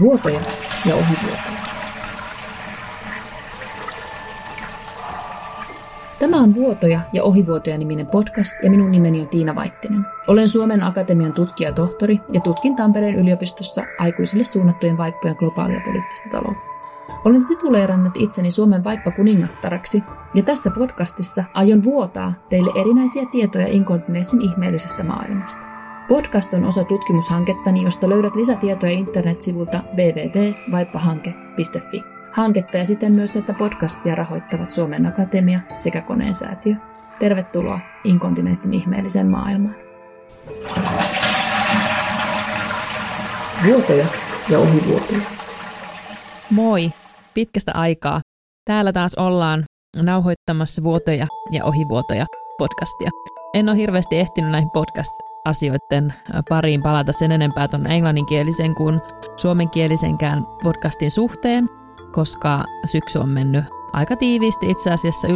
Vuotoja ja ohivuotoja. Tämä on Vuotoja ja ohivuotoja niminen podcast ja minun nimeni on Tiina Vaittinen. Olen Suomen Akatemian tutkija-tohtori ja tutkin Tampereen yliopistossa aikuisille suunnattujen vaippojen globaalia poliittista taloutta. Olen tituleerannut itseni Suomen vaippa kuningattaraksi ja tässä podcastissa aion vuotaa teille erinäisiä tietoja inkontineissin ihmeellisestä maailmasta. Podcast on osa tutkimushankettani, josta löydät lisätietoja internetsivulta www.vaippahanke.fi. Hanketta ja siten myös tätä podcastia rahoittavat Suomen Akatemia sekä Koneen säätiö. Tervetuloa inkontinenssin ihmeelliseen maailmaan. Vuotoja ja ohivuotoja. Moi! Pitkästä aikaa. Täällä taas ollaan nauhoittamassa vuotoja ja ohivuotoja podcastia. En ole hirveästi ehtinyt näihin podcast-asioiden pariin palata sen enempää tuonne englanninkielisen kuin suomenkielisenkään podcastin suhteen, koska syksy on mennyt aika tiiviisti itse asiassa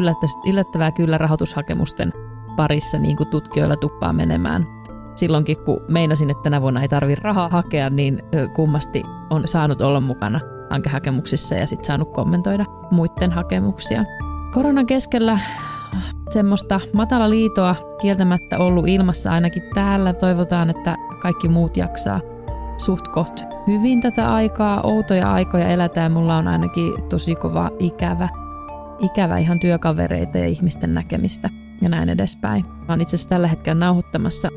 yllättävää kyllä rahoitushakemusten parissa, niin kuin tutkijoilla tuppaa menemään. Silloinkin, kun meinasin, että tänä vuonna ei tarvitse rahaa hakea, niin kummasti on saanut olla mukana hankehakemuksissa ja sitten saanut kommentoida muiden hakemuksia. Koronan keskellä semmoista matala liitoa kieltämättä ollut ilmassa ainakin täällä. Toivotaan, että kaikki muut jaksaa suht koht hyvin tätä aikaa. Outoja aikoja elätään. Mulla on ainakin tosi kova ikävä, ikävä ihan työkavereita ja ihmisten näkemistä ja näin edespäin. Mä oon itse asiassa tällä hetkellä nauhoittamassa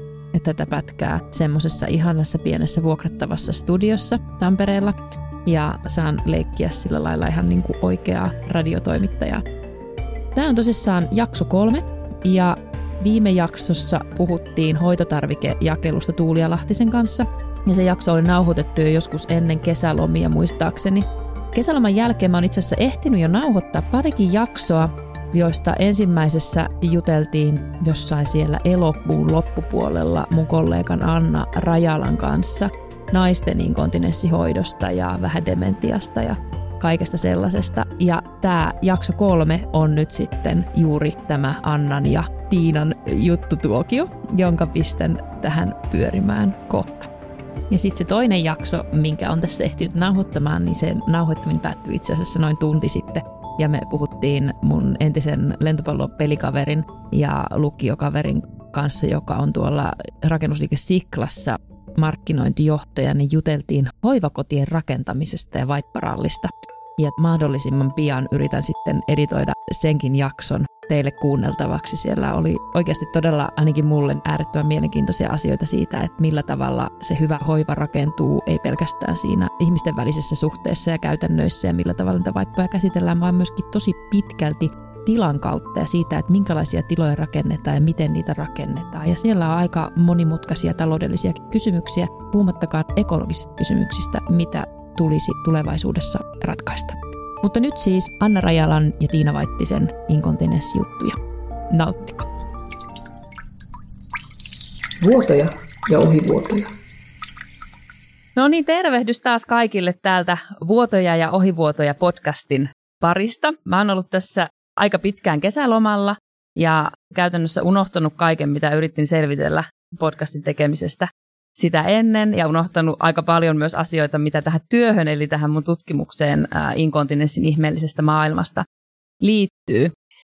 tätä pätkää semmoisessa ihanassa pienessä vuokrattavassa studiossa Tampereella ja saan leikkiä sillä lailla ihan niin kuin oikeaa radiotoimittajaa. Tämä on tosissaan jakso kolme ja viime jaksossa puhuttiin hoitotarvikejakelusta Tuulia Lahtisen kanssa ja se jakso oli nauhoitettu jo joskus ennen kesälomia muistaakseni. Kesäloman jälkeen mä oon itse asiassa ehtinyt jo nauhoittaa parikin jaksoa, joista ensimmäisessä juteltiin jossain siellä elokuun loppupuolella mun kollegan Anna Rajalan kanssa – naisten inkontinenssihoidosta ja vähän dementiasta ja kaikesta sellaisesta. Ja tämä jakso kolme on nyt sitten juuri tämä Annan ja Tiinan juttutuokio, jonka pistän tähän pyörimään kohta. Ja sitten se toinen jakso, minkä on tässä ehtinyt nauhoittamaan, niin sen nauhoittaminen päättyi itse asiassa noin tunti sitten. Ja me puhuttiin mun entisen lentopallopelikaverin ja lukiokaverin kanssa, joka on tuolla rakennusliike Siklassa markkinointijohtaja, niin juteltiin hoivakotien rakentamisesta ja vaipparallista. Ja mahdollisimman pian yritän sitten editoida senkin jakson teille kuunneltavaksi. Siellä oli oikeasti todella ainakin mulle äärettömän mielenkiintoisia asioita siitä, että millä tavalla se hyvä hoiva rakentuu, ei pelkästään siinä ihmisten välisessä suhteessa ja käytännöissä ja millä tavalla niitä vaippoja käsitellään, vaan myöskin tosi pitkälti tilan kautta ja siitä, että minkälaisia tiloja rakennetaan ja miten niitä rakennetaan. Ja siellä on aika monimutkaisia taloudellisia kysymyksiä, puhumattakaan ekologisista kysymyksistä, mitä tulisi tulevaisuudessa ratkaista. Mutta nyt siis Anna Rajalan ja Tiina Vaittisen inkontinenssijuttuja. Nauttiko! Vuotoja ja ohivuotoja. No niin, tervehdys taas kaikille täältä Vuotoja ja ohivuotoja podcastin parista. Mä oon ollut tässä aika pitkään kesälomalla ja käytännössä unohtanut kaiken, mitä yritin selvitellä podcastin tekemisestä sitä ennen ja unohtanut aika paljon myös asioita, mitä tähän työhön, eli tähän mun tutkimukseen ää, inkontinenssin ihmeellisestä maailmasta liittyy.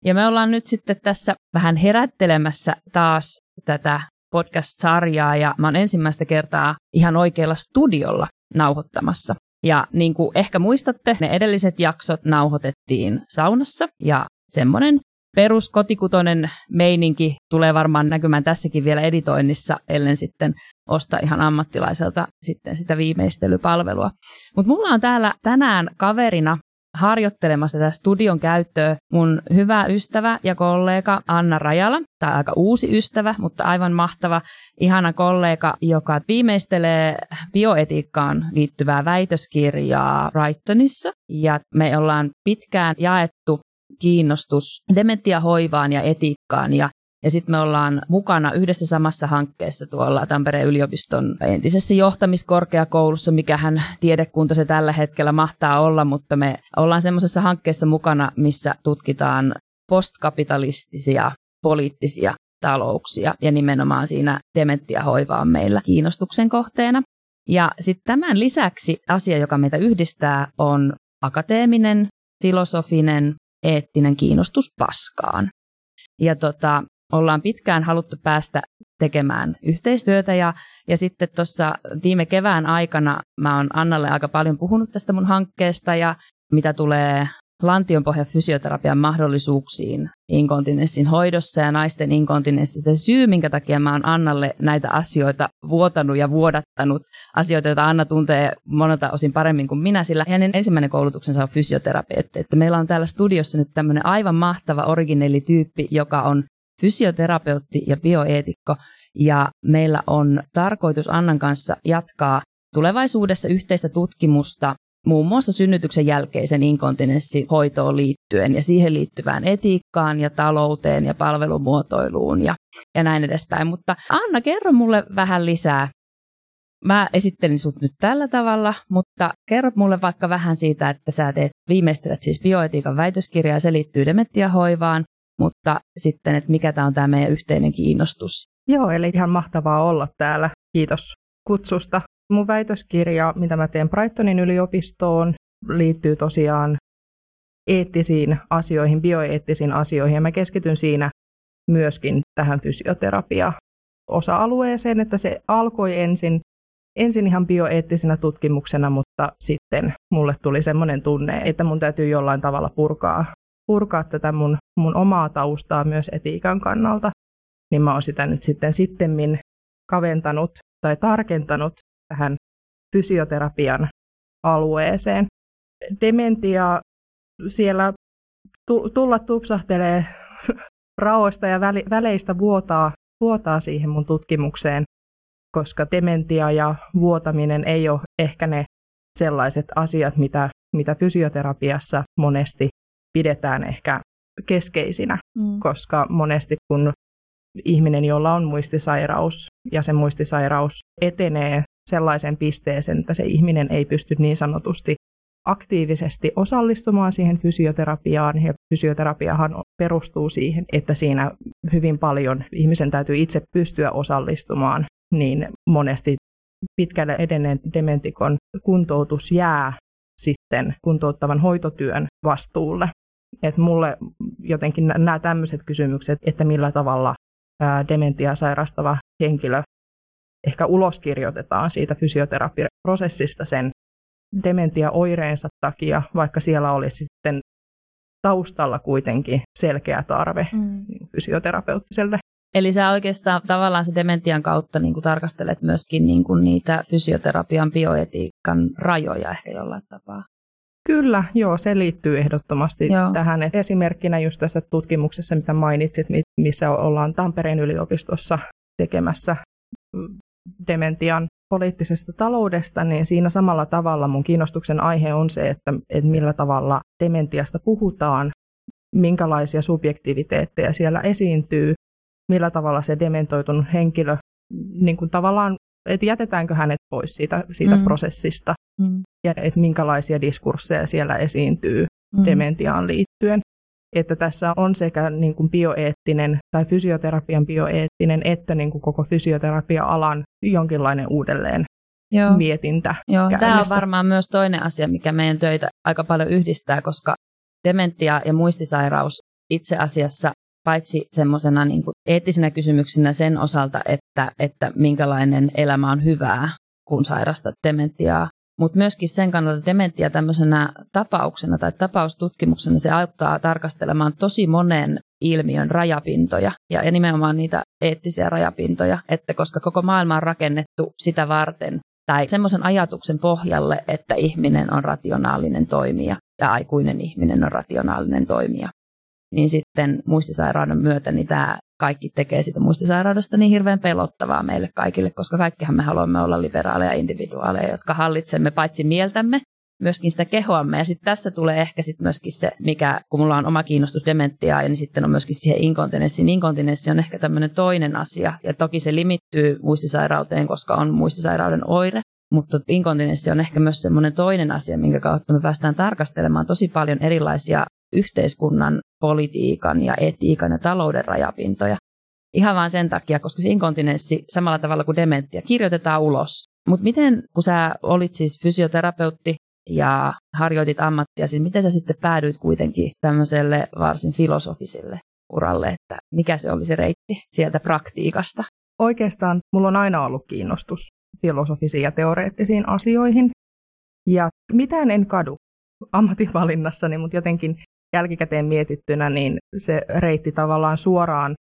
Ja me ollaan nyt sitten tässä vähän herättelemässä taas tätä podcast-sarjaa ja mä oon ensimmäistä kertaa ihan oikealla studiolla nauhoittamassa. Ja niin kuin ehkä muistatte, ne edelliset jaksot nauhoitettiin saunassa ja semmoinen peruskotikutonen meininki tulee varmaan näkymään tässäkin vielä editoinnissa, ellen sitten osta ihan ammattilaiselta sitten sitä viimeistelypalvelua. Mutta mulla on täällä tänään kaverina harjoittelemassa tätä studion käyttöä mun hyvä ystävä ja kollega Anna Rajala, tai aika uusi ystävä, mutta aivan mahtava, ihana kollega, joka viimeistelee bioetiikkaan liittyvää väitöskirjaa Brightonissa. Ja me ollaan pitkään jaettu kiinnostus dementiahoivaan ja etiikkaan ja ja sitten me ollaan mukana yhdessä samassa hankkeessa tuolla Tampereen yliopiston entisessä johtamiskorkeakoulussa, mikähän tiedekunta se tällä hetkellä mahtaa olla, mutta me ollaan semmoisessa hankkeessa mukana, missä tutkitaan postkapitalistisia poliittisia talouksia ja nimenomaan siinä dementiahoiva on meillä kiinnostuksen kohteena. Ja sitten tämän lisäksi asia, joka meitä yhdistää, on akateeminen, filosofinen, eettinen kiinnostus paskaan. Ja tota, ollaan pitkään haluttu päästä tekemään yhteistyötä ja, ja sitten tuossa viime kevään aikana mä oon Annalle aika paljon puhunut tästä mun hankkeesta ja mitä tulee lantionpohjan fysioterapian mahdollisuuksiin inkontinenssin hoidossa ja naisten inkontinenssissa. Se syy, minkä takia mä oon Annalle näitä asioita vuotanut ja vuodattanut, asioita, joita Anna tuntee monelta osin paremmin kuin minä, sillä hänen ensimmäinen koulutuksensa on fysioterapeutti. Että meillä on täällä studiossa nyt tämmöinen aivan mahtava originellityyppi, joka on fysioterapeutti ja bioeetikko, ja meillä on tarkoitus Annan kanssa jatkaa tulevaisuudessa yhteistä tutkimusta muun muassa synnytyksen jälkeisen inkontinenssihoitoon liittyen ja siihen liittyvään etiikkaan ja talouteen ja palvelumuotoiluun ja, ja näin edespäin. Mutta Anna, kerro mulle vähän lisää. Mä esittelin sut nyt tällä tavalla, mutta kerro mulle vaikka vähän siitä, että sä teet, viimeistelät siis bioetiikan väitöskirjaa, se liittyy dementiahoivaan, mutta sitten, että mikä tämä on tämä meidän yhteinen kiinnostus. Joo, eli ihan mahtavaa olla täällä. Kiitos kutsusta. Mun väitöskirja, mitä mä teen Brightonin yliopistoon, liittyy tosiaan eettisiin asioihin, bioeettisiin asioihin, ja mä keskityn siinä myöskin tähän fysioterapia-osa-alueeseen, että se alkoi ensin, ensin ihan bioeettisenä tutkimuksena, mutta sitten mulle tuli semmoinen tunne, että mun täytyy jollain tavalla purkaa, purkaa tätä mun, mun omaa taustaa myös etiikan kannalta, niin mä oon sitä nyt sitten sittemmin kaventanut tai tarkentanut tähän fysioterapian alueeseen. Dementia siellä tulla tupsahtelee raoista ja väleistä vuotaa, vuotaa siihen mun tutkimukseen, koska dementia ja vuotaminen ei ole ehkä ne sellaiset asiat, mitä, mitä fysioterapiassa monesti pidetään ehkä keskeisinä, mm. koska monesti kun ihminen, jolla on muistisairaus ja se muistisairaus etenee sellaisen pisteeseen, että se ihminen ei pysty niin sanotusti aktiivisesti osallistumaan siihen fysioterapiaan. Ja fysioterapiahan perustuu siihen, että siinä hyvin paljon ihmisen täytyy itse pystyä osallistumaan, niin monesti pitkälle edenneen dementikon kuntoutus jää sitten kuntouttavan hoitotyön vastuulle. Et mulle jotenkin nämä tämmöiset kysymykset, että millä tavalla dementia sairastava henkilö ehkä uloskirjoitetaan siitä fysioterapiaprosessista sen dementia-oireensa takia, vaikka siellä olisi sitten taustalla kuitenkin selkeä tarve mm. fysioterapeuttiselle. Eli sä oikeastaan tavallaan se dementian kautta niin kuin tarkastelet myöskin niin kuin niitä fysioterapian bioetiikan rajoja ehkä jollain tapaa. Kyllä, joo, se liittyy ehdottomasti joo. tähän. Et esimerkkinä just tässä tutkimuksessa, mitä mainitsit, missä ollaan Tampereen yliopistossa tekemässä dementian poliittisesta taloudesta, niin siinä samalla tavalla mun kiinnostuksen aihe on se, että, että millä tavalla dementiasta puhutaan, minkälaisia subjektiviteetteja siellä esiintyy, millä tavalla se dementoitunut henkilö, niin kuin tavallaan, että jätetäänkö hänet pois siitä, siitä mm. prosessista, mm. ja että minkälaisia diskursseja siellä esiintyy mm. dementiaan liittyen että tässä on sekä niin kuin bioeettinen tai fysioterapian bioeettinen että niin kuin koko fysioterapia-alan jonkinlainen uudelleen Joo. mietintä. Joo, tämä on varmaan myös toinen asia, mikä meidän töitä aika paljon yhdistää, koska dementia ja muistisairaus itse asiassa paitsi semmoisena niin eettisenä kysymyksenä sen osalta, että, että minkälainen elämä on hyvää, kun sairastat dementiaa, mutta myöskin sen kannalta dementia tämmöisenä tapauksena tai tapaustutkimuksena se auttaa tarkastelemaan tosi monen ilmiön rajapintoja ja nimenomaan niitä eettisiä rajapintoja, että koska koko maailma on rakennettu sitä varten tai semmoisen ajatuksen pohjalle, että ihminen on rationaalinen toimija ja aikuinen ihminen on rationaalinen toimija, niin sitten muistisairauden myötä niin tämä kaikki tekee sitä muistisairaudesta niin hirveän pelottavaa meille kaikille, koska kaikkihan me haluamme olla liberaaleja individuaaleja, jotka hallitsemme paitsi mieltämme, myöskin sitä kehoamme. Ja sitten tässä tulee ehkä sitten myöskin se, mikä, kun mulla on oma kiinnostus dementiaa, ja niin sitten on myöskin siihen inkontinenssiin. Inkontinenssi on ehkä tämmöinen toinen asia, ja toki se limittyy muistisairauteen, koska on muistisairauden oire. Mutta inkontinenssi on ehkä myös semmoinen toinen asia, minkä kautta me päästään tarkastelemaan tosi paljon erilaisia yhteiskunnan, politiikan ja etiikan ja talouden rajapintoja. ihan vain sen takia, koska se inkontinenssi samalla tavalla kuin dementia kirjoitetaan ulos. Mutta miten, kun sä olit siis fysioterapeutti ja harjoitit ammattia, siis miten sä sitten päädyit kuitenkin tämmöiselle varsin filosofiselle uralle, että mikä se oli se reitti sieltä praktiikasta? Oikeastaan mulla on aina ollut kiinnostus filosofisiin ja teoreettisiin asioihin. Ja mitään en kadu ammatinvalinnassani, mutta jotenkin jälkikäteen mietittynä, niin se reitti tavallaan suoraan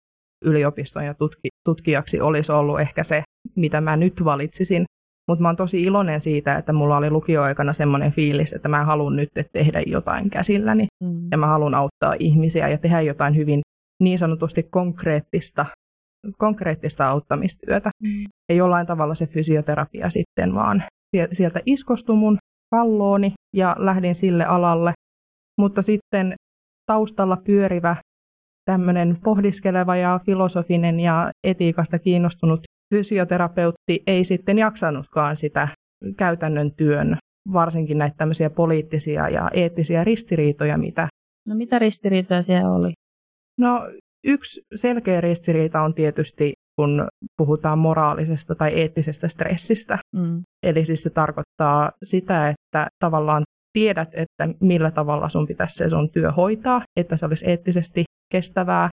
yliopiston ja tutki, tutkijaksi olisi ollut ehkä se, mitä mä nyt valitsisin. Mutta mä oon tosi iloinen siitä, että mulla oli lukioaikana semmoinen fiilis, että mä haluan nyt tehdä jotain käsilläni. Mm. Ja mä haluan auttaa ihmisiä ja tehdä jotain hyvin niin sanotusti konkreettista, konkreettista auttamistyötä. Mm. Ja jollain tavalla se fysioterapia sitten vaan sieltä iskostui mun kallooni ja lähdin sille alalle. Mutta sitten taustalla pyörivä tämmöinen pohdiskeleva ja filosofinen ja etiikasta kiinnostunut fysioterapeutti ei sitten jaksanutkaan sitä käytännön työn, varsinkin näitä tämmöisiä poliittisia ja eettisiä ristiriitoja, mitä... No mitä ristiriitoja siellä oli? No yksi selkeä ristiriita on tietysti, kun puhutaan moraalisesta tai eettisestä stressistä. Mm. Eli siis se tarkoittaa sitä, että tavallaan tiedät, että millä tavalla sun pitäisi se sun työ hoitaa, että se olisi eettisesti kestävää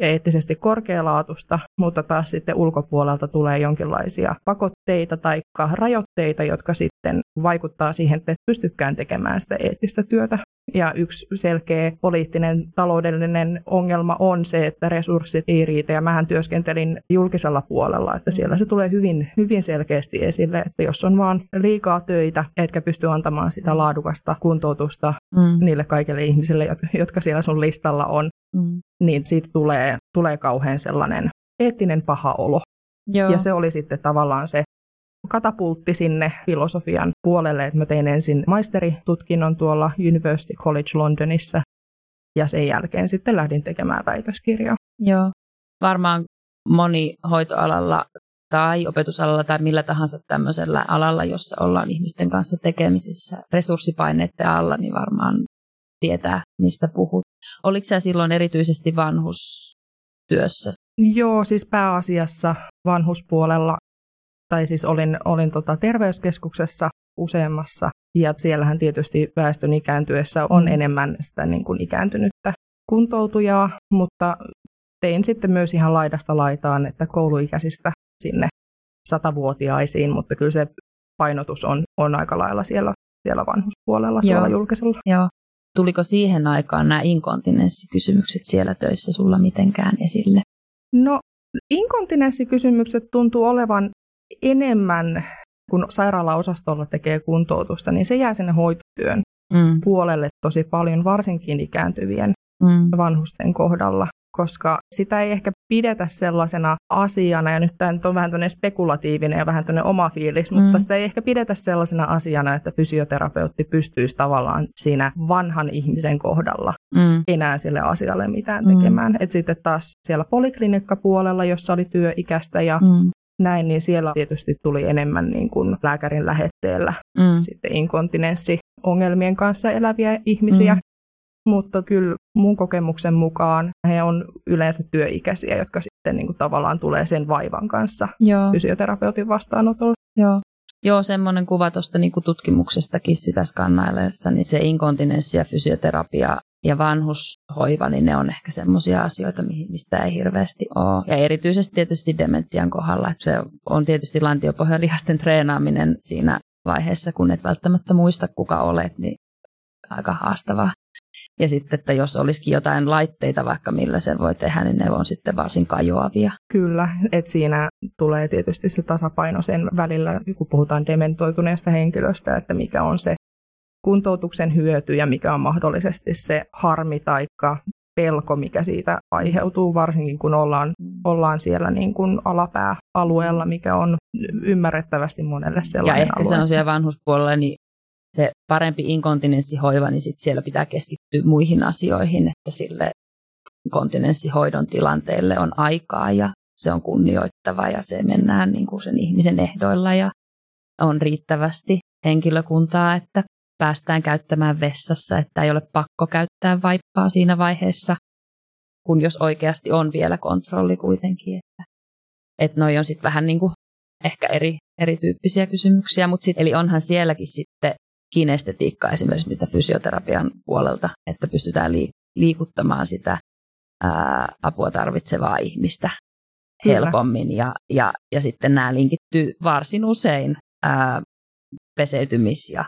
ja eettisesti korkealaatusta, mutta taas sitten ulkopuolelta tulee jonkinlaisia pakotteita tai rajoitteita, jotka sitten vaikuttaa siihen, että et pystykään tekemään sitä eettistä työtä. Ja yksi selkeä poliittinen taloudellinen ongelma on se, että resurssit ei riitä. Ja mähän työskentelin julkisella puolella, että siellä se tulee hyvin, hyvin selkeästi esille, että jos on vaan liikaa töitä, etkä pysty antamaan sitä laadukasta kuntoutusta mm. niille kaikille ihmisille, jotka siellä sun listalla on, mm. niin siitä tulee, tulee kauhean sellainen eettinen paha olo. Joo. Ja se oli sitten tavallaan se katapultti sinne filosofian puolelle, että mä tein ensin maisteritutkinnon tuolla University College Londonissa ja sen jälkeen sitten lähdin tekemään väitöskirjaa. Joo, varmaan moni hoitoalalla tai opetusalalla tai millä tahansa tämmöisellä alalla, jossa ollaan ihmisten kanssa tekemisissä resurssipaineiden alla, niin varmaan tietää, mistä puhut. Oliko sä silloin erityisesti vanhustyössä? Joo, siis pääasiassa vanhuspuolella tai siis olin, olin tota terveyskeskuksessa useammassa, ja siellähän tietysti väestön ikääntyessä on mm. enemmän sitä niin kuin ikääntynyttä kuntoutujaa, mutta tein sitten myös ihan laidasta laitaan, että kouluikäisistä sinne satavuotiaisiin, mutta kyllä se painotus on, on aika lailla siellä, siellä vanhuspuolella Joo. tuolla julkisella. Joo. Tuliko siihen aikaan nämä inkontinenssikysymykset siellä töissä sulla mitenkään esille? No, inkontinenssikysymykset tuntuu olevan enemmän, kun sairaalaosastolla tekee kuntoutusta, niin se jää sinne hoitotyön mm. puolelle tosi paljon, varsinkin ikääntyvien mm. vanhusten kohdalla koska sitä ei ehkä pidetä sellaisena asiana, ja nyt tämä on vähän tuonne spekulatiivinen ja vähän tuonne oma fiilis, mm. mutta sitä ei ehkä pidetä sellaisena asiana, että fysioterapeutti pystyisi tavallaan siinä vanhan ihmisen kohdalla mm. enää sille asialle mitään mm. tekemään. Et sitten taas siellä poliklinikkapuolella, jossa oli työikäistä ja mm näin, niin siellä tietysti tuli enemmän niin kuin lääkärin lähetteellä mm. sitten inkontinenssiongelmien kanssa eläviä ihmisiä. Mm. Mutta kyllä mun kokemuksen mukaan he on yleensä työikäisiä, jotka sitten niin kuin tavallaan tulee sen vaivan kanssa Joo. fysioterapeutin vastaanotolle. Joo. Joo, semmoinen kuva tuosta niin tutkimuksestakin sitä skannaillessa, niin se inkontinenssi ja fysioterapia ja vanhushoiva, niin ne on ehkä semmoisia asioita, mistä ei hirveästi ole. Ja erityisesti tietysti dementian kohdalla. Se on tietysti lantiopohjalihasten treenaaminen siinä vaiheessa, kun et välttämättä muista, kuka olet, niin aika haastavaa. Ja sitten, että jos olisikin jotain laitteita vaikka millä se voi tehdä, niin ne on sitten varsin kajoavia. Kyllä, että siinä tulee tietysti se tasapaino sen välillä, kun puhutaan dementoituneesta henkilöstä, että mikä on se kuntoutuksen hyöty ja mikä on mahdollisesti se harmi tai pelko, mikä siitä aiheutuu, varsinkin kun ollaan, ollaan siellä niin kuin alapääalueella, mikä on ymmärrettävästi monelle sellainen Ja ehkä alue. se on siellä vanhuspuolella, niin se parempi inkontinenssihoiva, niin sit siellä pitää keskittyä muihin asioihin, että sille kontinenssihoidon tilanteelle on aikaa ja se on kunnioittava ja se mennään niin kuin sen ihmisen ehdoilla ja on riittävästi henkilökuntaa, että päästään käyttämään vessassa, että ei ole pakko käyttää vaippaa siinä vaiheessa, kun jos oikeasti on vielä kontrolli kuitenkin. Että, että noi on sitten vähän niin kuin ehkä eri, erityyppisiä kysymyksiä, mutta sit, eli onhan sielläkin sitten kinestetiikkaa esimerkiksi mitä fysioterapian puolelta, että pystytään liikuttamaan sitä ää, apua tarvitsevaa ihmistä Kyllä. helpommin. Ja, ja, ja sitten nämä linkittyy varsin usein ää, peseytymis- ja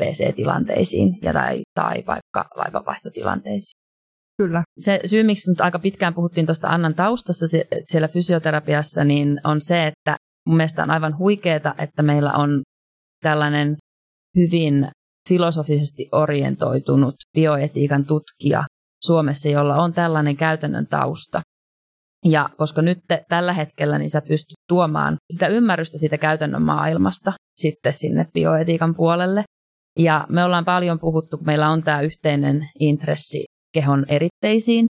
WC-tilanteisiin ja tai, tai vaikka vaivanvaihtotilanteisiin. Kyllä. Se syy, miksi nyt aika pitkään puhuttiin tuosta Annan taustassa siellä fysioterapiassa, niin on se, että mun mielestä on aivan huikeeta, että meillä on tällainen hyvin filosofisesti orientoitunut bioetiikan tutkija Suomessa, jolla on tällainen käytännön tausta. Ja koska nyt te, tällä hetkellä niin sä pystyt tuomaan sitä ymmärrystä siitä käytännön maailmasta sitten sinne bioetiikan puolelle. Ja me ollaan paljon puhuttu, kun meillä on tämä yhteinen intressi kehon eritteisiin,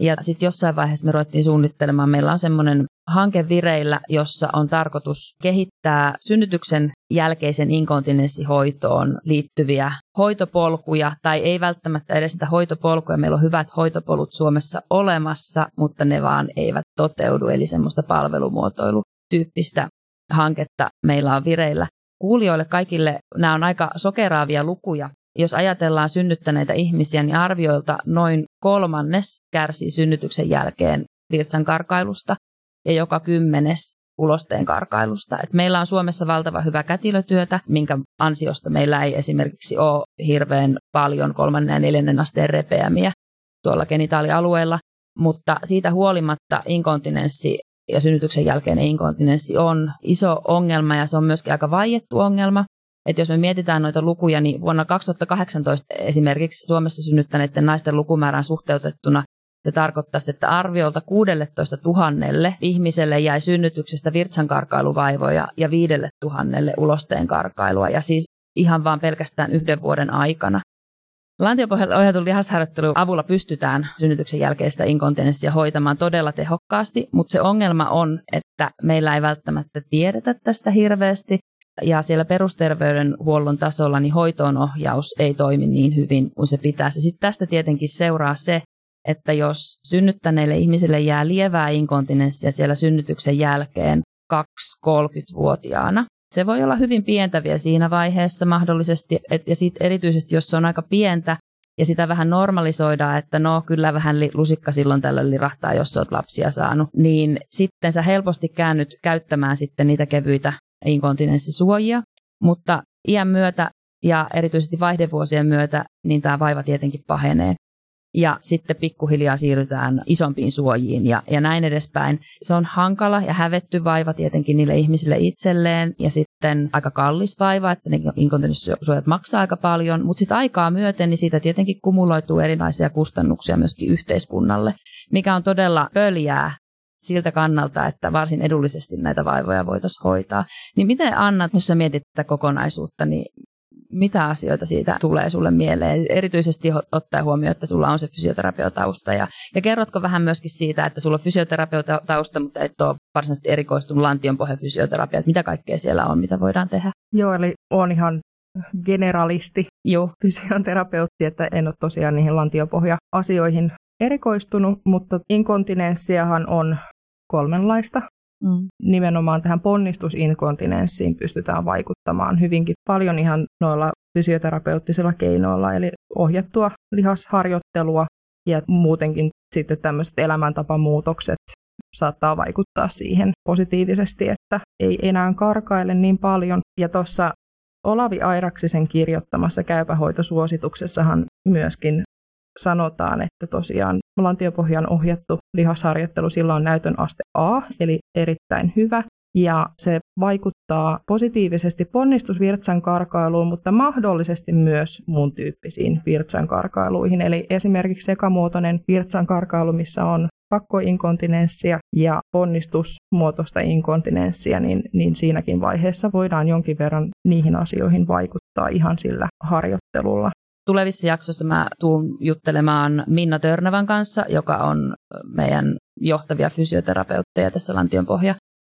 ja sitten jossain vaiheessa me ruvettiin suunnittelemaan, meillä on semmoinen hanke vireillä, jossa on tarkoitus kehittää synnytyksen jälkeisen inkontinenssihoitoon liittyviä hoitopolkuja, tai ei välttämättä edes niitä hoitopolkuja. Meillä on hyvät hoitopolut Suomessa olemassa, mutta ne vaan eivät toteudu, eli semmoista palvelumuotoilutyyppistä hanketta meillä on vireillä. Kuulijoille kaikille nämä on aika sokeraavia lukuja, jos ajatellaan synnyttäneitä ihmisiä, niin arvioilta noin kolmannes kärsii synnytyksen jälkeen virtsan karkailusta ja joka kymmenes ulosteen karkailusta. Et meillä on Suomessa valtava hyvä kätilötyötä, minkä ansiosta meillä ei esimerkiksi ole hirveän paljon kolmannen ja neljännen asteen repeämiä tuolla genitaalialueella, mutta siitä huolimatta inkontinenssi ja synnytyksen jälkeinen inkontinenssi on iso ongelma ja se on myöskin aika vaiettu ongelma. Että jos me mietitään noita lukuja, niin vuonna 2018 esimerkiksi Suomessa synnyttäneiden naisten lukumäärän suhteutettuna se tarkoittaisi, että arviolta 16 000 ihmiselle jäi synnytyksestä virtsankarkailuvaivoja ja 5 000 ulosteen karkailua, ja siis ihan vaan pelkästään yhden vuoden aikana. Lantiopohjalle ohjatun lihasharjoittelun avulla pystytään synnytyksen jälkeistä inkontinenssia hoitamaan todella tehokkaasti, mutta se ongelma on, että meillä ei välttämättä tiedetä tästä hirveästi, ja siellä perusterveydenhuollon tasolla niin hoitoonohjaus ei toimi niin hyvin kuin se pitäisi. Sitten tästä tietenkin seuraa se, että jos synnyttäneille ihmisille jää lievää inkontinenssia siellä synnytyksen jälkeen 2-30-vuotiaana, se voi olla hyvin pientä vielä siinä vaiheessa mahdollisesti, et, ja sit erityisesti jos se on aika pientä, ja sitä vähän normalisoidaan, että no kyllä vähän lusikka silloin tällöin lirahtaa, jos olet lapsia saanut, niin sitten sä helposti käännyt käyttämään sitten niitä kevyitä inkontinenssisuojia, mutta iän myötä ja erityisesti vaihdevuosien myötä, niin tämä vaiva tietenkin pahenee. Ja sitten pikkuhiljaa siirrytään isompiin suojiin ja, ja näin edespäin. Se on hankala ja hävetty vaiva tietenkin niille ihmisille itselleen ja sitten aika kallis vaiva, että ne inkontinenssisuojat maksaa aika paljon, mutta sitten aikaa myöten niin siitä tietenkin kumuloituu erilaisia kustannuksia myöskin yhteiskunnalle, mikä on todella pöljää siltä kannalta, että varsin edullisesti näitä vaivoja voitaisiin hoitaa. Niin miten Anna, jos sä mietit tätä kokonaisuutta, niin mitä asioita siitä tulee sulle mieleen, erityisesti ottaen huomioon, että sulla on se fysioterapeutausta. Ja, ja kerrotko vähän myöskin siitä, että sulla on fysioterapeutausta, mutta et ole varsinaisesti erikoistunut lantionpohjafysioterapia, että mitä kaikkea siellä on, mitä voidaan tehdä? Joo, eli on ihan generalisti Joo. fysioterapeutti, että en ole tosiaan niihin lantiopohja-asioihin erikoistunut, mutta inkontinenssiahan on kolmenlaista. Mm. Nimenomaan tähän ponnistusinkontinenssiin pystytään vaikuttamaan hyvinkin paljon ihan noilla fysioterapeuttisilla keinoilla, eli ohjattua lihasharjoittelua ja muutenkin sitten tämmöiset elämäntapamuutokset saattaa vaikuttaa siihen positiivisesti, että ei enää karkaile niin paljon. Ja tuossa Olavi Airaksisen kirjoittamassa käypähoitosuosituksessahan myöskin sanotaan, että tosiaan lantiopohjan ohjattu lihasharjoittelu, sillä on näytön aste A, eli erittäin hyvä, ja se vaikuttaa positiivisesti ponnistusvirtsan karkailuun, mutta mahdollisesti myös muun tyyppisiin virtsan karkailuihin. Eli esimerkiksi sekamuotoinen virtsan karkailu, missä on pakkoinkontinenssia ja ponnistusmuotoista inkontinenssia, niin, niin siinäkin vaiheessa voidaan jonkin verran niihin asioihin vaikuttaa ihan sillä harjoittelulla. Tulevissa jaksoissa mä tuun juttelemaan Minna Törnävän kanssa, joka on meidän johtavia fysioterapeutteja tässä Lantionpohja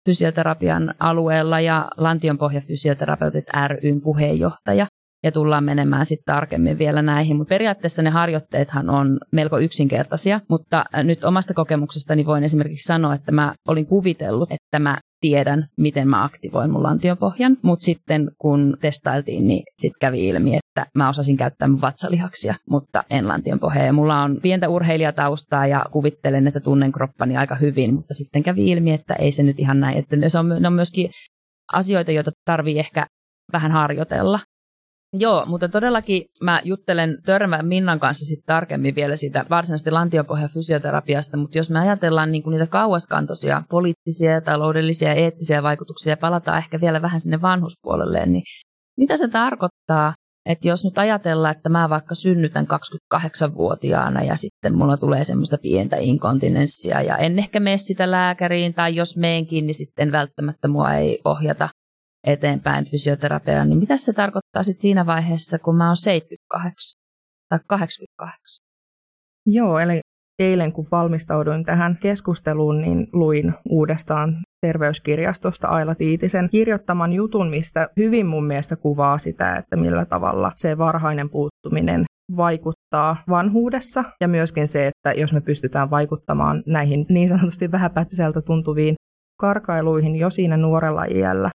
fysioterapian alueella ja Lantionpohja fysioterapeutit ryn puheenjohtaja. ja tullaan menemään sitten tarkemmin vielä näihin. Mutta periaatteessa ne harjoitteethan on melko yksinkertaisia, mutta nyt omasta kokemuksestani voin esimerkiksi sanoa, että mä olin kuvitellut, että mä tiedän, miten mä aktivoin mun lantiopohjan, mutta sitten kun testailtiin, niin sitten kävi ilmi, että mä osasin käyttää mun vatsalihaksia, mutta en lantionpohjaa. Ja mulla on pientä urheilijataustaa ja kuvittelen, että tunnen kroppani aika hyvin, mutta sitten kävi ilmi, että ei se nyt ihan näin. Että se on, ne on myöskin asioita, joita tarvii ehkä vähän harjoitella. Joo, mutta todellakin mä juttelen Törmän Minnan kanssa sitten tarkemmin vielä siitä varsinaisesti lantiopohjafysioterapiasta, mutta jos me ajatellaan niin kuin niitä kauaskantoisia poliittisia, taloudellisia ja eettisiä vaikutuksia ja palataan ehkä vielä vähän sinne vanhuspuolelle, niin mitä se tarkoittaa, että jos nyt ajatellaan, että mä vaikka synnytän 28-vuotiaana ja sitten mulla tulee semmoista pientä inkontinenssia ja en ehkä mene sitä lääkäriin tai jos meenkin, niin sitten välttämättä mua ei ohjata eteenpäin fysioterapiaan, niin mitä se tarkoittaa sitten siinä vaiheessa, kun mä oon 78 tai 88? Joo, eli eilen kun valmistauduin tähän keskusteluun, niin luin uudestaan terveyskirjastosta Aila Tiitisen kirjoittaman jutun, mistä hyvin mun mielestä kuvaa sitä, että millä tavalla se varhainen puuttuminen vaikuttaa vanhuudessa ja myöskin se, että jos me pystytään vaikuttamaan näihin niin sanotusti vähäpätöiseltä tuntuviin karkailuihin jo siinä nuorella iällä,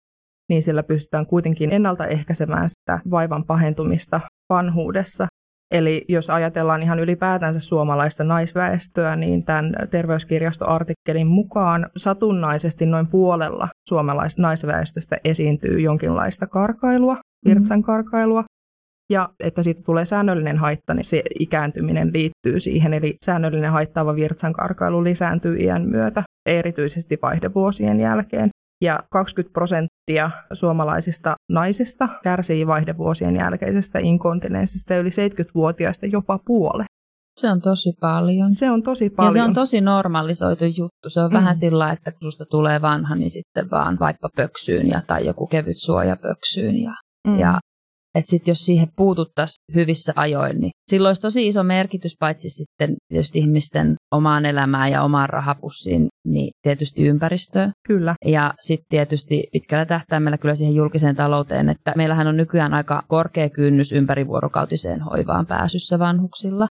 niin sillä pystytään kuitenkin ennaltaehkäisemään sitä vaivan pahentumista vanhuudessa. Eli jos ajatellaan ihan ylipäätänsä suomalaista naisväestöä, niin tämän terveyskirjastoartikkelin mukaan satunnaisesti noin puolella suomalaista naisväestöstä esiintyy jonkinlaista karkailua, mm-hmm. virtsan karkailua, ja että siitä tulee säännöllinen haitta, niin se ikääntyminen liittyy siihen, eli säännöllinen haittaava virtsan karkailu lisääntyy iän myötä, erityisesti vaihdevuosien jälkeen ja 20 prosenttia suomalaisista naisista kärsii vaihdevuosien jälkeisestä inkontinenssista ja yli 70-vuotiaista jopa puole. Se on tosi paljon. Se on tosi paljon. Ja se on tosi normalisoitu juttu. Se on mm. vähän sillä, että kun susta tulee vanha, niin sitten vaan vaippa pöksyyn ja, tai joku kevyt suoja pöksyyn. Ja, mm. ja että sitten jos siihen puututtaisiin hyvissä ajoin, niin silloin olisi tosi iso merkitys paitsi sitten tietysti ihmisten omaan elämään ja omaan rahapussiin, niin tietysti ympäristöön. Kyllä. Ja sitten tietysti pitkällä tähtäimellä kyllä siihen julkiseen talouteen, että meillähän on nykyään aika korkea kynnys ympärivuorokautiseen hoivaan pääsyssä vanhuksilla.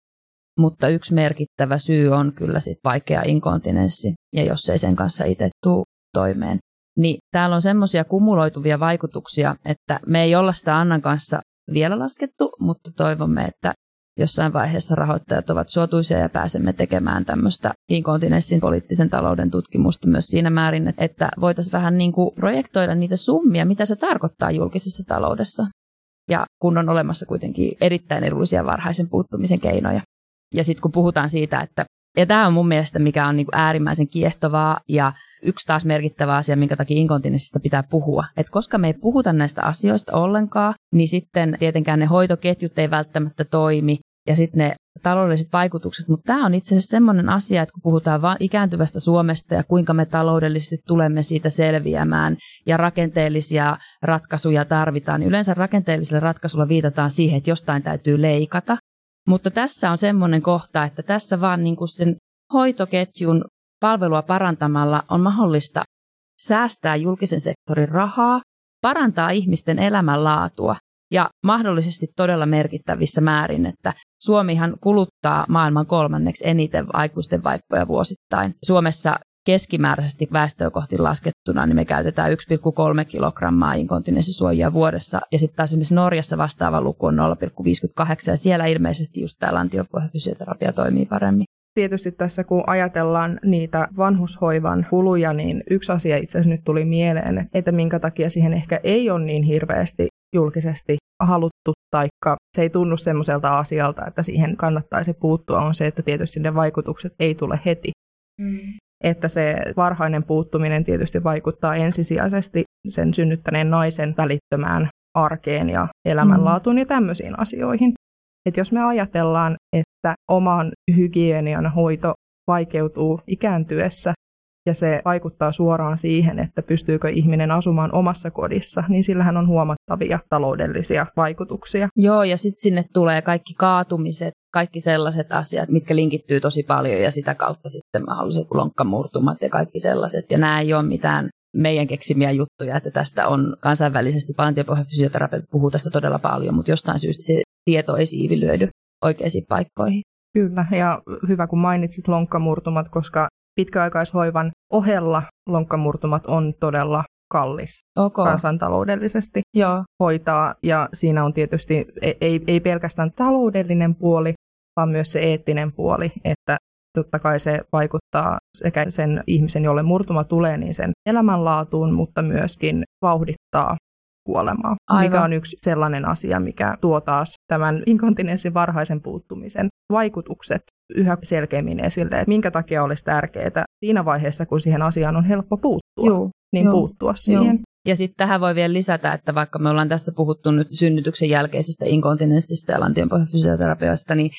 Mutta yksi merkittävä syy on kyllä sitten vaikea inkontinenssi, ja jos ei sen kanssa itse tule toimeen niin täällä on semmoisia kumuloituvia vaikutuksia, että me ei olla sitä Annan kanssa vielä laskettu, mutta toivomme, että jossain vaiheessa rahoittajat ovat suotuisia ja pääsemme tekemään tämmöistä inkontinenssin poliittisen talouden tutkimusta myös siinä määrin, että voitaisiin vähän niin kuin projektoida niitä summia, mitä se tarkoittaa julkisessa taloudessa. Ja kun on olemassa kuitenkin erittäin edullisia varhaisen puuttumisen keinoja. Ja sitten kun puhutaan siitä, että ja tämä on mun mielestä, mikä on niin kuin äärimmäisen kiehtovaa ja yksi taas merkittävä asia, minkä takia inkontinenssista pitää puhua. Et koska me ei puhuta näistä asioista ollenkaan, niin sitten tietenkään ne hoitoketjut ei välttämättä toimi ja sitten ne taloudelliset vaikutukset. Mutta tämä on itse asiassa semmoinen asia, että kun puhutaan vain ikääntyvästä Suomesta ja kuinka me taloudellisesti tulemme siitä selviämään ja rakenteellisia ratkaisuja tarvitaan, niin yleensä rakenteellisella ratkaisulla viitataan siihen, että jostain täytyy leikata. Mutta tässä on semmoinen kohta, että tässä vaan niin kuin sen hoitoketjun palvelua parantamalla on mahdollista säästää julkisen sektorin rahaa, parantaa ihmisten elämänlaatua ja mahdollisesti todella merkittävissä määrin, että Suomihan kuluttaa maailman kolmanneksi eniten aikuisten vaippoja vuosittain. Suomessa keskimääräisesti väestöä kohti laskettuna, niin me käytetään 1,3 kilogrammaa inkontinenssisuojia vuodessa. Ja sitten taas esimerkiksi Norjassa vastaava luku on 0,58 ja siellä ilmeisesti just tämä lantiopohjafysioterapia toimii paremmin. Tietysti tässä kun ajatellaan niitä vanhushoivan kuluja, niin yksi asia itse asiassa nyt tuli mieleen, että minkä takia siihen ehkä ei ole niin hirveästi julkisesti haluttu, taikka se ei tunnu semmoiselta asialta, että siihen kannattaisi puuttua, on se, että tietysti ne vaikutukset ei tule heti. Mm että se varhainen puuttuminen tietysti vaikuttaa ensisijaisesti sen synnyttäneen naisen välittömään arkeen ja elämänlaatuun mm. ja tämmöisiin asioihin. Et jos me ajatellaan, että oman hygienian hoito vaikeutuu ikääntyessä ja se vaikuttaa suoraan siihen, että pystyykö ihminen asumaan omassa kodissa, niin sillähän on huomattavia taloudellisia vaikutuksia. Joo, ja sitten sinne tulee kaikki kaatumiset, kaikki sellaiset asiat, mitkä linkittyy tosi paljon ja sitä kautta sitten mahdolliset lonkkamurtumat ja kaikki sellaiset. Ja nämä ei ole mitään meidän keksimiä juttuja, että tästä on kansainvälisesti lantiopohjafysioterapeutit puhuu tästä todella paljon, mutta jostain syystä se tieto ei siivilöidy oikeisiin paikkoihin. Kyllä, ja hyvä kun mainitsit lonkkamurtumat, koska pitkäaikaishoivan ohella lonkkamurtumat on todella kallis okay. kansantaloudellisesti Joo. hoitaa. Ja siinä on tietysti ei, ei pelkästään taloudellinen puoli, vaan myös se eettinen puoli, että totta kai se vaikuttaa sekä sen ihmisen, jolle murtuma tulee, niin sen elämänlaatuun, mutta myöskin vauhdittaa kuolemaa, Aivan. mikä on yksi sellainen asia, mikä tuo taas tämän inkontinenssin varhaisen puuttumisen vaikutukset yhä selkeämmin esille, että minkä takia olisi tärkeää siinä vaiheessa, kun siihen asiaan on helppo puuttua, Juu, niin Juu, puuttua siihen. Juu. Ja sitten tähän voi vielä lisätä, että vaikka me ollaan tässä puhuttu nyt synnytyksen jälkeisestä inkontinenssista ja lantionpohjafysioterapiasta, niin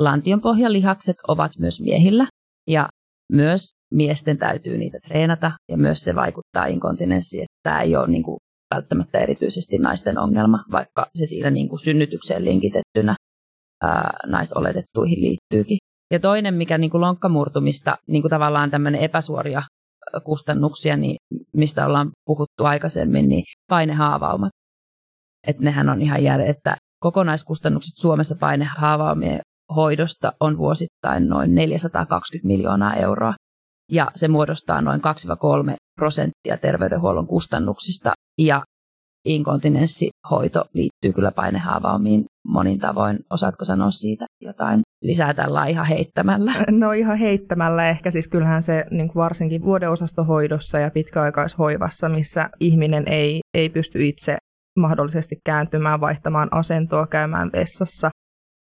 lantionpohjalihakset ovat myös miehillä. Ja myös miesten täytyy niitä treenata ja myös se vaikuttaa inkontinenssiin, että tämä ei ole niin kuin välttämättä erityisesti naisten ongelma, vaikka se siinä niin kuin synnytykseen linkitettynä ää, naisoletettuihin liittyykin. Ja toinen, mikä niin kuin lonkkamurtumista, niin kuin tavallaan tämmöinen epäsuoria kustannuksia, niin mistä ollaan puhuttu aikaisemmin, niin painehaavaumat. Että nehän on ihan jär, että kokonaiskustannukset Suomessa painehaavaumien hoidosta on vuosittain noin 420 miljoonaa euroa. Ja se muodostaa noin 2-3 prosenttia terveydenhuollon kustannuksista. Ja inkontinenssihoito liittyy kyllä painehaavaumiin monin tavoin. Osaatko sanoa siitä jotain lisää tällä ihan heittämällä? No ihan heittämällä ehkä siis kyllähän se niin kuin varsinkin vuodeosastohoidossa ja pitkäaikaishoivassa, missä ihminen ei, ei pysty itse mahdollisesti kääntymään, vaihtamaan asentoa, käymään vessassa.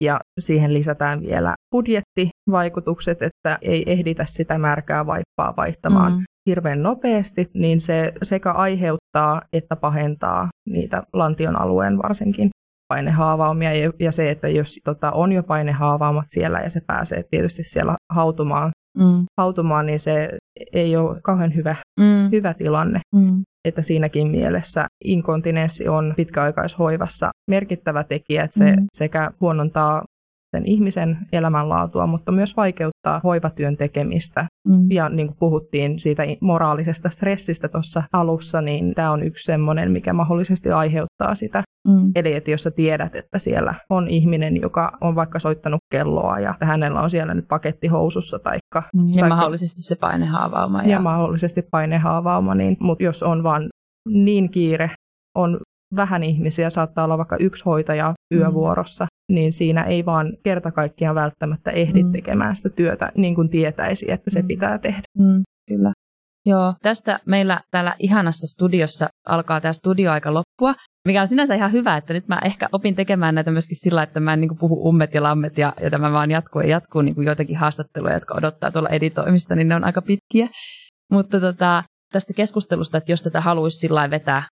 Ja siihen lisätään vielä budjettivaikutukset, että ei ehditä sitä märkää vaippaa vaihtamaan mm hirveän nopeasti, niin se sekä aiheuttaa että pahentaa niitä lantion alueen varsinkin painehaavaumia ja, ja se, että jos tota, on jo painehaavaumat siellä ja se pääsee tietysti siellä hautumaan, mm. hautumaan niin se ei ole kauhean hyvä, mm. hyvä tilanne. Mm. Että siinäkin mielessä inkontinenssi on pitkäaikaishoivassa merkittävä tekijä, että se mm. sekä huonontaa sen ihmisen elämänlaatua, mutta myös vaikeuttaa hoivatyön tekemistä. Mm. Ja niin kuin puhuttiin siitä moraalisesta stressistä tuossa alussa, niin tämä on yksi semmoinen, mikä mahdollisesti aiheuttaa sitä. Mm. Eli että jos sä tiedät, että siellä on ihminen, joka on vaikka soittanut kelloa ja hänellä on siellä nyt paketti housussa taikka, mm. ja taikka, mahdollisesti se painehaavauma. Ja, ja mahdollisesti painehaavauma, niin, mutta jos on vaan niin kiire, on vähän ihmisiä, saattaa olla vaikka yksi hoitaja mm. yövuorossa, mm. Niin siinä ei vaan kerta kaikkiaan välttämättä ehdi mm. tekemään sitä työtä niin kuin tietäisi, että se mm. pitää tehdä. Mm, kyllä. Joo, tästä meillä täällä ihanassa studiossa alkaa tämä studioaika loppua, mikä on sinänsä ihan hyvä, että nyt mä ehkä opin tekemään näitä myöskin sillä, että mä en niin puhu ummet ja lammet ja, ja tämä vaan jatkuu ja jatkuu niin kuin joitakin haastatteluja, jotka odottaa tuolla editoimista, niin ne on aika pitkiä. Mutta tota, tästä keskustelusta, että jos tätä haluaisi sillä vetää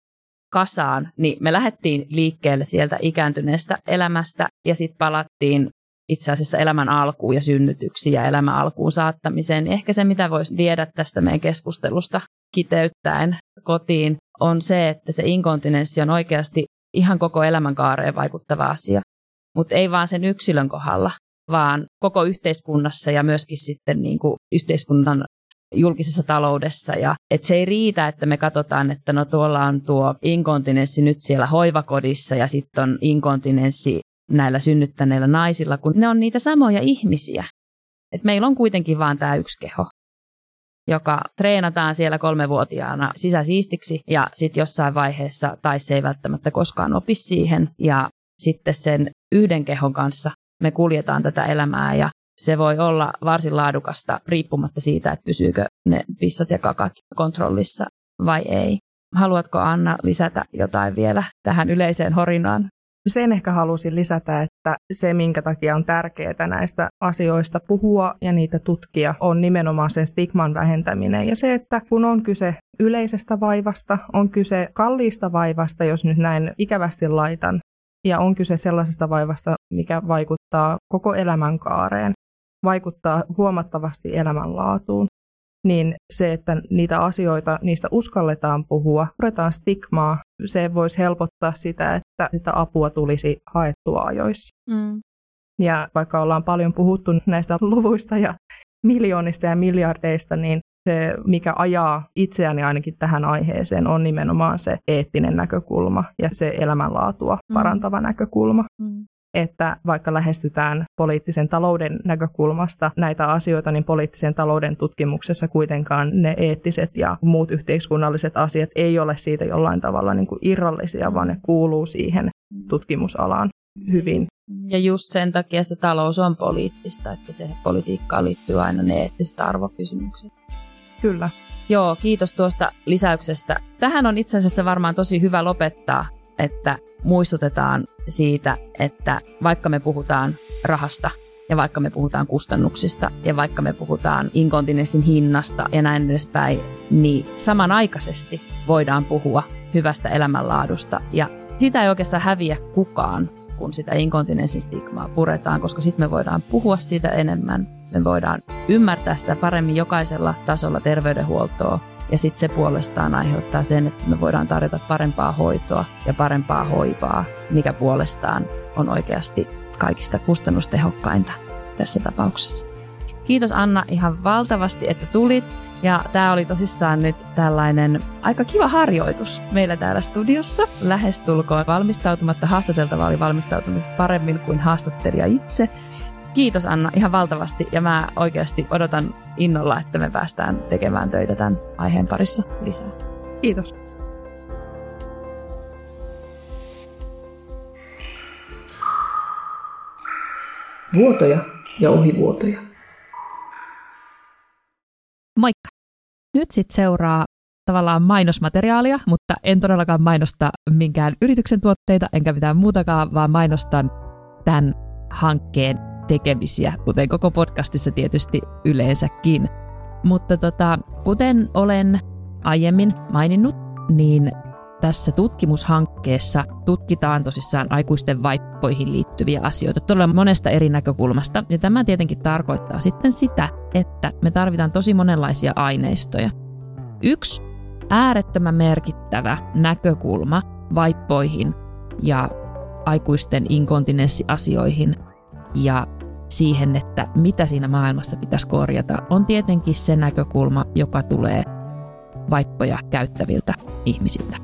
kasaan, niin me lähdettiin liikkeelle sieltä ikääntyneestä elämästä ja sitten palattiin itse asiassa elämän alkuun ja synnytyksiin ja elämän alkuun saattamiseen. Niin ehkä se, mitä voisi viedä tästä meidän keskustelusta kiteyttäen kotiin, on se, että se inkontinenssi on oikeasti ihan koko elämänkaareen vaikuttava asia. Mutta ei vaan sen yksilön kohdalla, vaan koko yhteiskunnassa ja myöskin sitten niin kuin yhteiskunnan julkisessa taloudessa. Ja että se ei riitä, että me katsotaan, että no tuolla on tuo inkontinenssi nyt siellä hoivakodissa ja sitten on inkontinenssi näillä synnyttäneillä naisilla, kun ne on niitä samoja ihmisiä. Et meillä on kuitenkin vaan tämä yksi keho, joka treenataan siellä kolmevuotiaana sisäsiistiksi ja sitten jossain vaiheessa, tai se ei välttämättä koskaan opi siihen, ja sitten sen yhden kehon kanssa me kuljetaan tätä elämää ja se voi olla varsin laadukasta riippumatta siitä, että pysyykö ne pissat ja kakat kontrollissa vai ei. Haluatko Anna lisätä jotain vielä tähän yleiseen horinaan? Sen ehkä halusin lisätä, että se minkä takia on tärkeää näistä asioista puhua ja niitä tutkia on nimenomaan sen stigman vähentäminen ja se, että kun on kyse yleisestä vaivasta, on kyse kalliista vaivasta, jos nyt näin ikävästi laitan, ja on kyse sellaisesta vaivasta, mikä vaikuttaa koko elämänkaareen, vaikuttaa huomattavasti elämänlaatuun, niin se, että niitä asioita, niistä uskalletaan puhua, puretaan stigmaa, se voisi helpottaa sitä, että sitä apua tulisi haettua ajoissa. Mm. Ja vaikka ollaan paljon puhuttu näistä luvuista ja miljoonista ja miljardeista, niin Se, mikä ajaa itseäni ainakin tähän aiheeseen, on nimenomaan se eettinen näkökulma ja se elämänlaatua mm. parantava mm. näkökulma. Mm että vaikka lähestytään poliittisen talouden näkökulmasta näitä asioita, niin poliittisen talouden tutkimuksessa kuitenkaan ne eettiset ja muut yhteiskunnalliset asiat ei ole siitä jollain tavalla niin kuin irrallisia, vaan ne kuuluu siihen tutkimusalaan hyvin. Ja just sen takia se talous on poliittista, että se politiikkaan liittyy aina ne eettiset arvokysymykset. Kyllä. Joo, kiitos tuosta lisäyksestä. Tähän on itse asiassa varmaan tosi hyvä lopettaa, että muistutetaan siitä, että vaikka me puhutaan rahasta ja vaikka me puhutaan kustannuksista ja vaikka me puhutaan inkontinenssin hinnasta ja näin edespäin, niin samanaikaisesti voidaan puhua hyvästä elämänlaadusta. Ja sitä ei oikeastaan häviä kukaan, kun sitä inkontinenssin stigmaa puretaan, koska sitten me voidaan puhua siitä enemmän, me voidaan ymmärtää sitä paremmin jokaisella tasolla terveydenhuoltoa ja sitten se puolestaan aiheuttaa sen, että me voidaan tarjota parempaa hoitoa ja parempaa hoivaa, mikä puolestaan on oikeasti kaikista kustannustehokkainta tässä tapauksessa. Kiitos Anna ihan valtavasti, että tulit. Ja tämä oli tosissaan nyt tällainen aika kiva harjoitus meillä täällä studiossa. Lähestulkoon valmistautumatta haastateltava oli valmistautunut paremmin kuin haastattelija itse. Kiitos Anna ihan valtavasti ja mä oikeasti odotan innolla, että me päästään tekemään töitä tämän aiheen parissa lisää. Kiitos. Vuotoja ja ohivuotoja. Moikka! Nyt sitten seuraa tavallaan mainosmateriaalia, mutta en todellakaan mainosta minkään yrityksen tuotteita enkä mitään muutakaan, vaan mainostan tämän hankkeen tekemisiä, kuten koko podcastissa tietysti yleensäkin. Mutta tota, kuten olen aiemmin maininnut, niin tässä tutkimushankkeessa tutkitaan tosissaan aikuisten vaippoihin liittyviä asioita todella monesta eri näkökulmasta. Ja tämä tietenkin tarkoittaa sitten sitä, että me tarvitaan tosi monenlaisia aineistoja. Yksi äärettömän merkittävä näkökulma vaippoihin ja aikuisten inkontinenssiasioihin ja siihen, että mitä siinä maailmassa pitäisi korjata, on tietenkin se näkökulma, joka tulee vaippoja käyttäviltä ihmisiltä.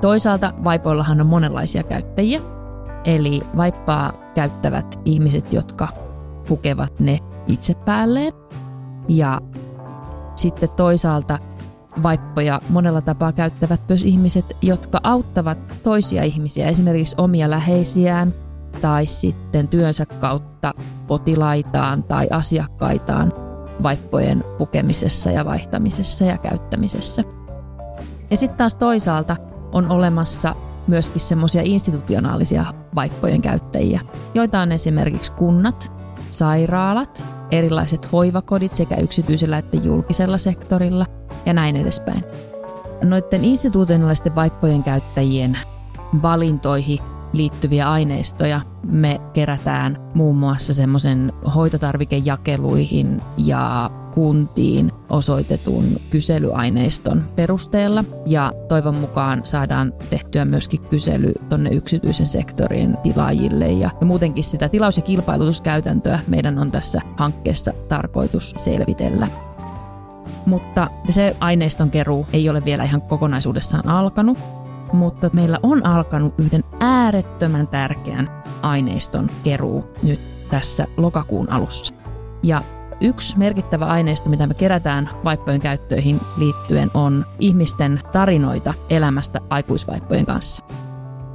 Toisaalta vaipoillahan on monenlaisia käyttäjiä, eli vaippaa käyttävät ihmiset, jotka pukevat ne itse päälleen. Ja sitten toisaalta vaippoja monella tapaa käyttävät myös ihmiset, jotka auttavat toisia ihmisiä, esimerkiksi omia läheisiään – tai sitten työnsä kautta potilaitaan tai asiakkaitaan vaippojen pukemisessa ja vaihtamisessa ja käyttämisessä. Ja sitten taas toisaalta on olemassa myöskin semmoisia institutionaalisia vaippojen käyttäjiä, joita on esimerkiksi kunnat, sairaalat, erilaiset hoivakodit sekä yksityisellä että julkisella sektorilla ja näin edespäin. Noiden institutionaalisten vaippojen käyttäjien valintoihin liittyviä aineistoja. Me kerätään muun muassa semmoisen hoitotarvikejakeluihin ja kuntiin osoitetun kyselyaineiston perusteella. Ja toivon mukaan saadaan tehtyä myöskin kysely tonne yksityisen sektorin tilaajille. Ja, ja muutenkin sitä tilaus- ja kilpailutuskäytäntöä meidän on tässä hankkeessa tarkoitus selvitellä. Mutta se aineiston keruu ei ole vielä ihan kokonaisuudessaan alkanut, mutta meillä on alkanut yhden äärettömän tärkeän aineiston keruu nyt tässä lokakuun alussa. Ja yksi merkittävä aineisto, mitä me kerätään vaippojen käyttöihin liittyen, on ihmisten tarinoita elämästä aikuisvaippojen kanssa.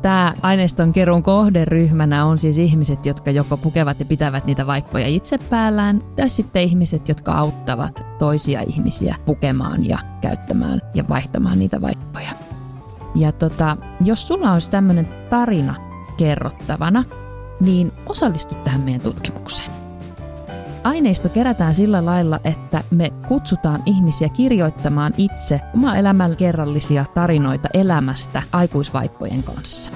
Tämä aineiston keruun kohderyhmänä on siis ihmiset, jotka joko pukevat ja pitävät niitä vaippoja itse päällään, tai sitten ihmiset, jotka auttavat toisia ihmisiä pukemaan ja käyttämään ja vaihtamaan niitä vaippoja. Ja tota, jos sulla olisi tämmöinen tarina kerrottavana, niin osallistu tähän meidän tutkimukseen. Aineisto kerätään sillä lailla, että me kutsutaan ihmisiä kirjoittamaan itse oma elämän kerrallisia tarinoita elämästä aikuisvaippojen kanssa.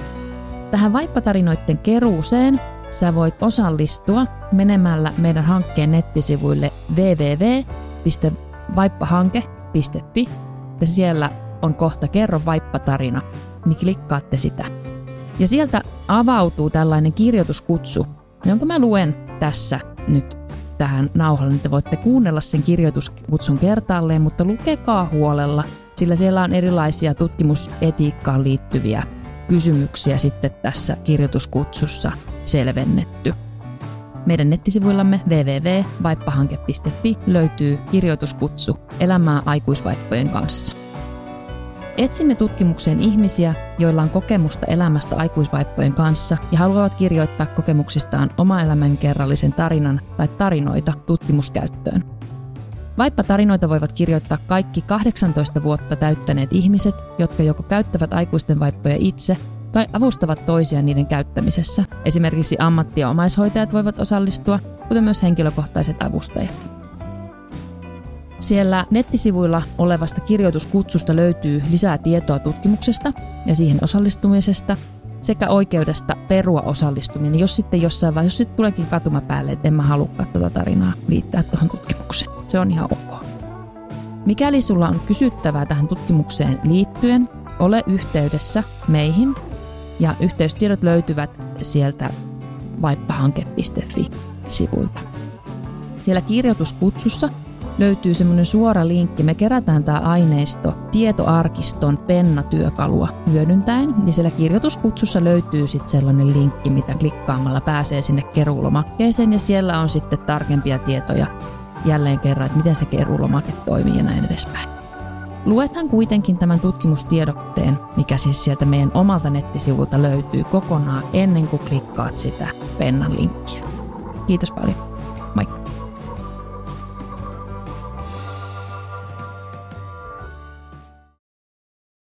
Tähän vaippatarinoiden keruuseen sä voit osallistua menemällä meidän hankkeen nettisivuille www.vaippahanke.fi ja siellä on kohta Kerro vaippatarina, niin klikkaatte sitä. Ja sieltä avautuu tällainen kirjoituskutsu, jonka mä luen tässä nyt tähän nauhalle, niin te voitte kuunnella sen kirjoituskutsun kertaalleen, mutta lukekaa huolella, sillä siellä on erilaisia tutkimusetiikkaan liittyviä kysymyksiä sitten tässä kirjoituskutsussa selvennetty. Meidän nettisivuillamme www.vaippahanke.fi löytyy kirjoituskutsu Elämää aikuisvaippojen kanssa. Etsimme tutkimukseen ihmisiä, joilla on kokemusta elämästä aikuisvaippojen kanssa ja haluavat kirjoittaa kokemuksistaan oma elämänkerrallisen tarinan tai tarinoita tutkimuskäyttöön. Vaippa-tarinoita voivat kirjoittaa kaikki 18 vuotta täyttäneet ihmiset, jotka joko käyttävät aikuisten vaippoja itse tai avustavat toisia niiden käyttämisessä. Esimerkiksi ammatti- ja omaishoitajat voivat osallistua, kuten myös henkilökohtaiset avustajat. Siellä nettisivuilla olevasta kirjoituskutsusta löytyy lisää tietoa tutkimuksesta ja siihen osallistumisesta sekä oikeudesta perua osallistuminen, jos sitten jossain vaiheessa, jos sitten tuleekin katuma päälle, että en mä halukaan tuota tarinaa liittää tuohon tutkimukseen. Se on ihan ok. Mikäli sulla on kysyttävää tähän tutkimukseen liittyen, ole yhteydessä meihin ja yhteystiedot löytyvät sieltä vaippahanke.fi-sivulta. Siellä kirjoituskutsussa löytyy semmoinen suora linkki. Me kerätään tämä aineisto tietoarkiston pennatyökalua hyödyntäen. Ja siellä kirjoituskutsussa löytyy sitten sellainen linkki, mitä klikkaamalla pääsee sinne keruulomakkeeseen. Ja siellä on sitten tarkempia tietoja jälleen kerran, että miten se keruulomake toimii ja näin edespäin. Luethan kuitenkin tämän tutkimustiedotteen, mikä siis sieltä meidän omalta nettisivulta löytyy kokonaan ennen kuin klikkaat sitä pennan linkkiä. Kiitos paljon. Moikka!